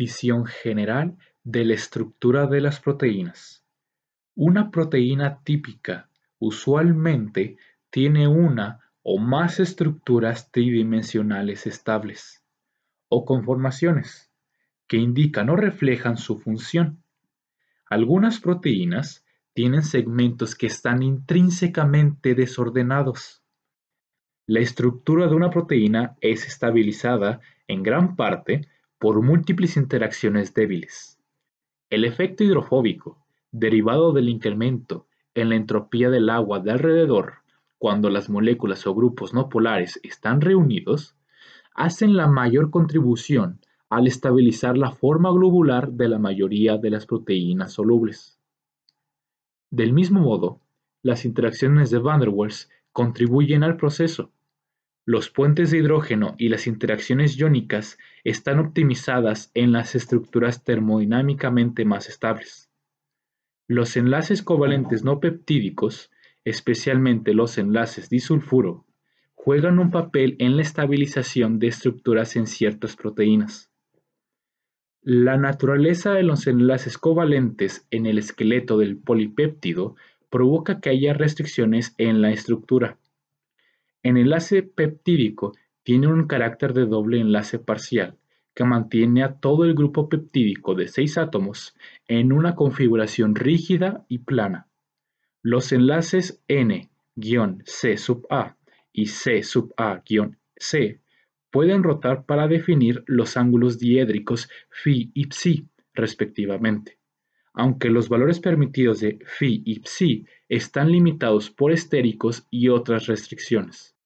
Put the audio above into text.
Visión general de la estructura de las proteínas. Una proteína típica usualmente tiene una o más estructuras tridimensionales estables, o conformaciones, que indican o reflejan su función. Algunas proteínas tienen segmentos que están intrínsecamente desordenados. La estructura de una proteína es estabilizada en gran parte por múltiples interacciones débiles. El efecto hidrofóbico, derivado del incremento en la entropía del agua de alrededor cuando las moléculas o grupos no polares están reunidos, hacen la mayor contribución al estabilizar la forma globular de la mayoría de las proteínas solubles. Del mismo modo, las interacciones de Van der Waals contribuyen al proceso, los puentes de hidrógeno y las interacciones iónicas están optimizadas en las estructuras termodinámicamente más estables. Los enlaces covalentes no peptídicos, especialmente los enlaces disulfuro, juegan un papel en la estabilización de estructuras en ciertas proteínas. La naturaleza de los enlaces covalentes en el esqueleto del polipéptido provoca que haya restricciones en la estructura. El enlace peptídico tiene un carácter de doble enlace parcial, que mantiene a todo el grupo peptídico de seis átomos en una configuración rígida y plana. Los enlaces N-C-A y C-A-C pueden rotar para definir los ángulos diédricos Φ y Ψ, respectivamente, aunque los valores permitidos de Φ y Ψ están limitados por estéricos y otras restricciones.